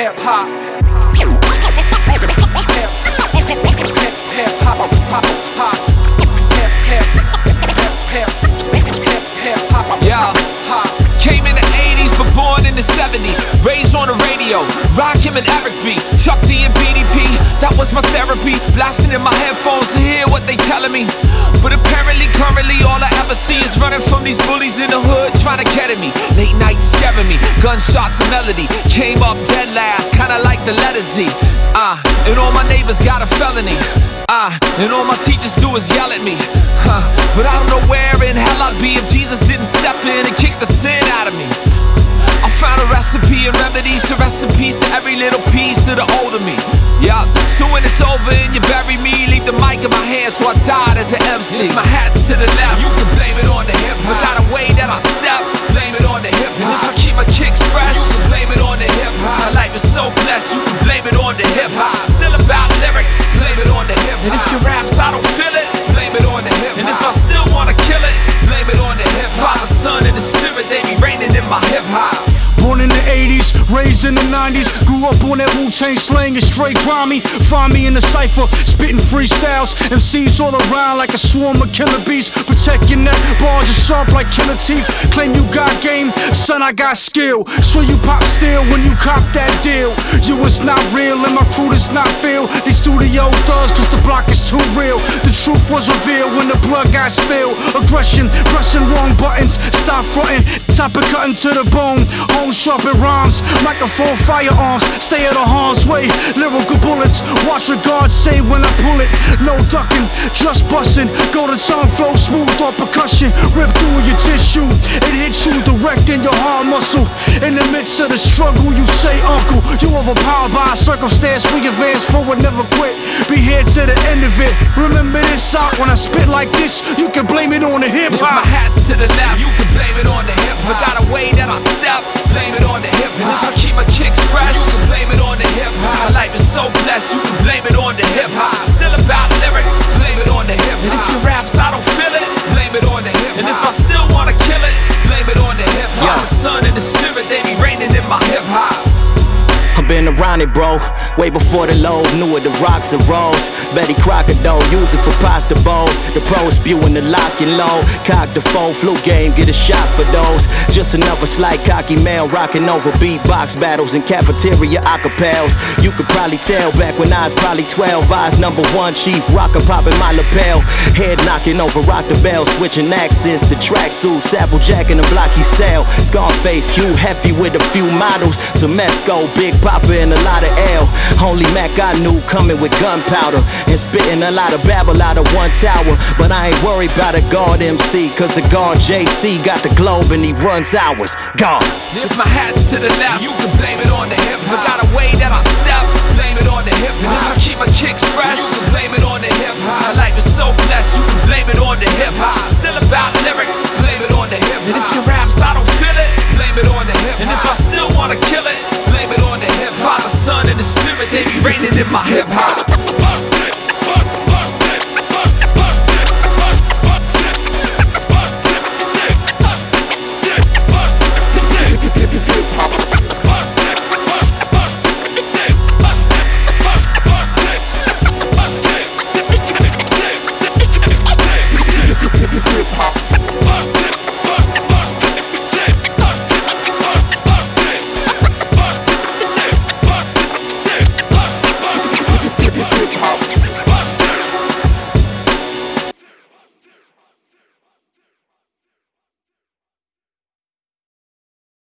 hip hop. Yeah. Came in the 80s, but born in the 70s. Raised on the radio, Rakim and Eric B. Chuck D and BDP, that was my therapy. Blasting in my headphones to hear what they telling me. But apparently, currently, all I ever see is running from these bullies in the hood trying to get at me. Late night scaring me, gunshots and melody. Came up dead last, kinda like the letter Z. Ah, uh, and all my neighbors got a felony. Ah, uh, and all my teachers do is yell at me. Huh, but I don't know where in hell I'd be if Jesus didn't step in and kick the sin out of me. I found a recipe and remedies as an MC. If my hat's to the left, you can blame it on the hip hop. Without a way that I step, blame it on the hip hop. And if I keep my kicks fresh, you can blame it on the hip hop. My life is so blessed, you can blame it on the hip hop. Still about lyrics, blame it on the hip hop. And if your raps, I don't feel it, blame it on the hip hop. And if I still wanna kill it, blame it on the hip hop. Father, Son, and the Spirit, they be reigning in my hip hop. Born in the 80s, raised in the 90s, grew up on that Wu Tang slang and straight grimy. Find me in the cipher, spitting freestyles. MCs all around like a swarm of killer bees. Protect your neck, bars are sharp like killer teeth. Claim you got game, son, I got skill. So you pop still when you cop that deal. You was not real, and my crew does not feel. These studio thugs, cause the block is too real. The truth was revealed when the blood got spilled. Aggression, pressing wrong buttons, stop fronting. Topic cutting to the bone. Home sharpen rhymes, microphone firearms, stay out of harm's way. Lyrical bullets, watch what God say when I pull it. No ducking, just busting. Golden tongue flow, smooth off percussion. Rip through your tissue, it hits you direct in your heart muscle. In the midst of the struggle, you say, Uncle, you overpowered by circumstance. We advance forward, never quit. Be here to the end of it. Remember this out when I spit like this, you can blame it on the hip If my hop. hat's to the left, you can blame it on the hip hop. Without a way that I step, blame it on the hip hop. If I keep my kicks fresh, you can blame it on the hip hop. My life is so blessed, you can blame it on the hip hop. Still about lyrics, blame it on the hip hop. If your raps, I don't feel it, blame it on the hip hop. And if I still wanna kill it, blame it on the hip hop. The Son and the Spirit, they be reigning in my hip hop. I've been around it, bro. Way before the load, knew it, the rocks and rolls. Betty Crocker, though, use it for pasta bowls. The pros spewing the lock and low. Cock the full flu game, get a shot for those. Just another slight cocky male rocking over beatbox battles and cafeteria acapels. You could probably tell back when I was probably 12. I was number one chief, rocker popping my lapel. Head knocking over rock the bell, switching accents to tracksuits. Applejack in the blocky cell. Scarface, Hugh Hefty with a few models. Some Esco, Big Papa, and a lot of L. Only Mac I knew coming with gunpowder and spitting a lot of babble out of one tower. But I ain't worried about a guard MC, cause the guard JC got the globe and he runs hours. Gone. If my hat's to the left, you can blame it on the hip hop. Without a way that I step, blame it on the hip hop. I keep my kicks fresh, you can blame it on the hip hop. My life is so blessed, you can blame it on the hip hop. Still about lyrics, blame it on the hip hop. And if your raps, I don't feel it, blame it on the hip hop. And if I still wanna kill it, blame it on the hip hop. Father, Son, and the Spirit, they be reigning in my hip hop.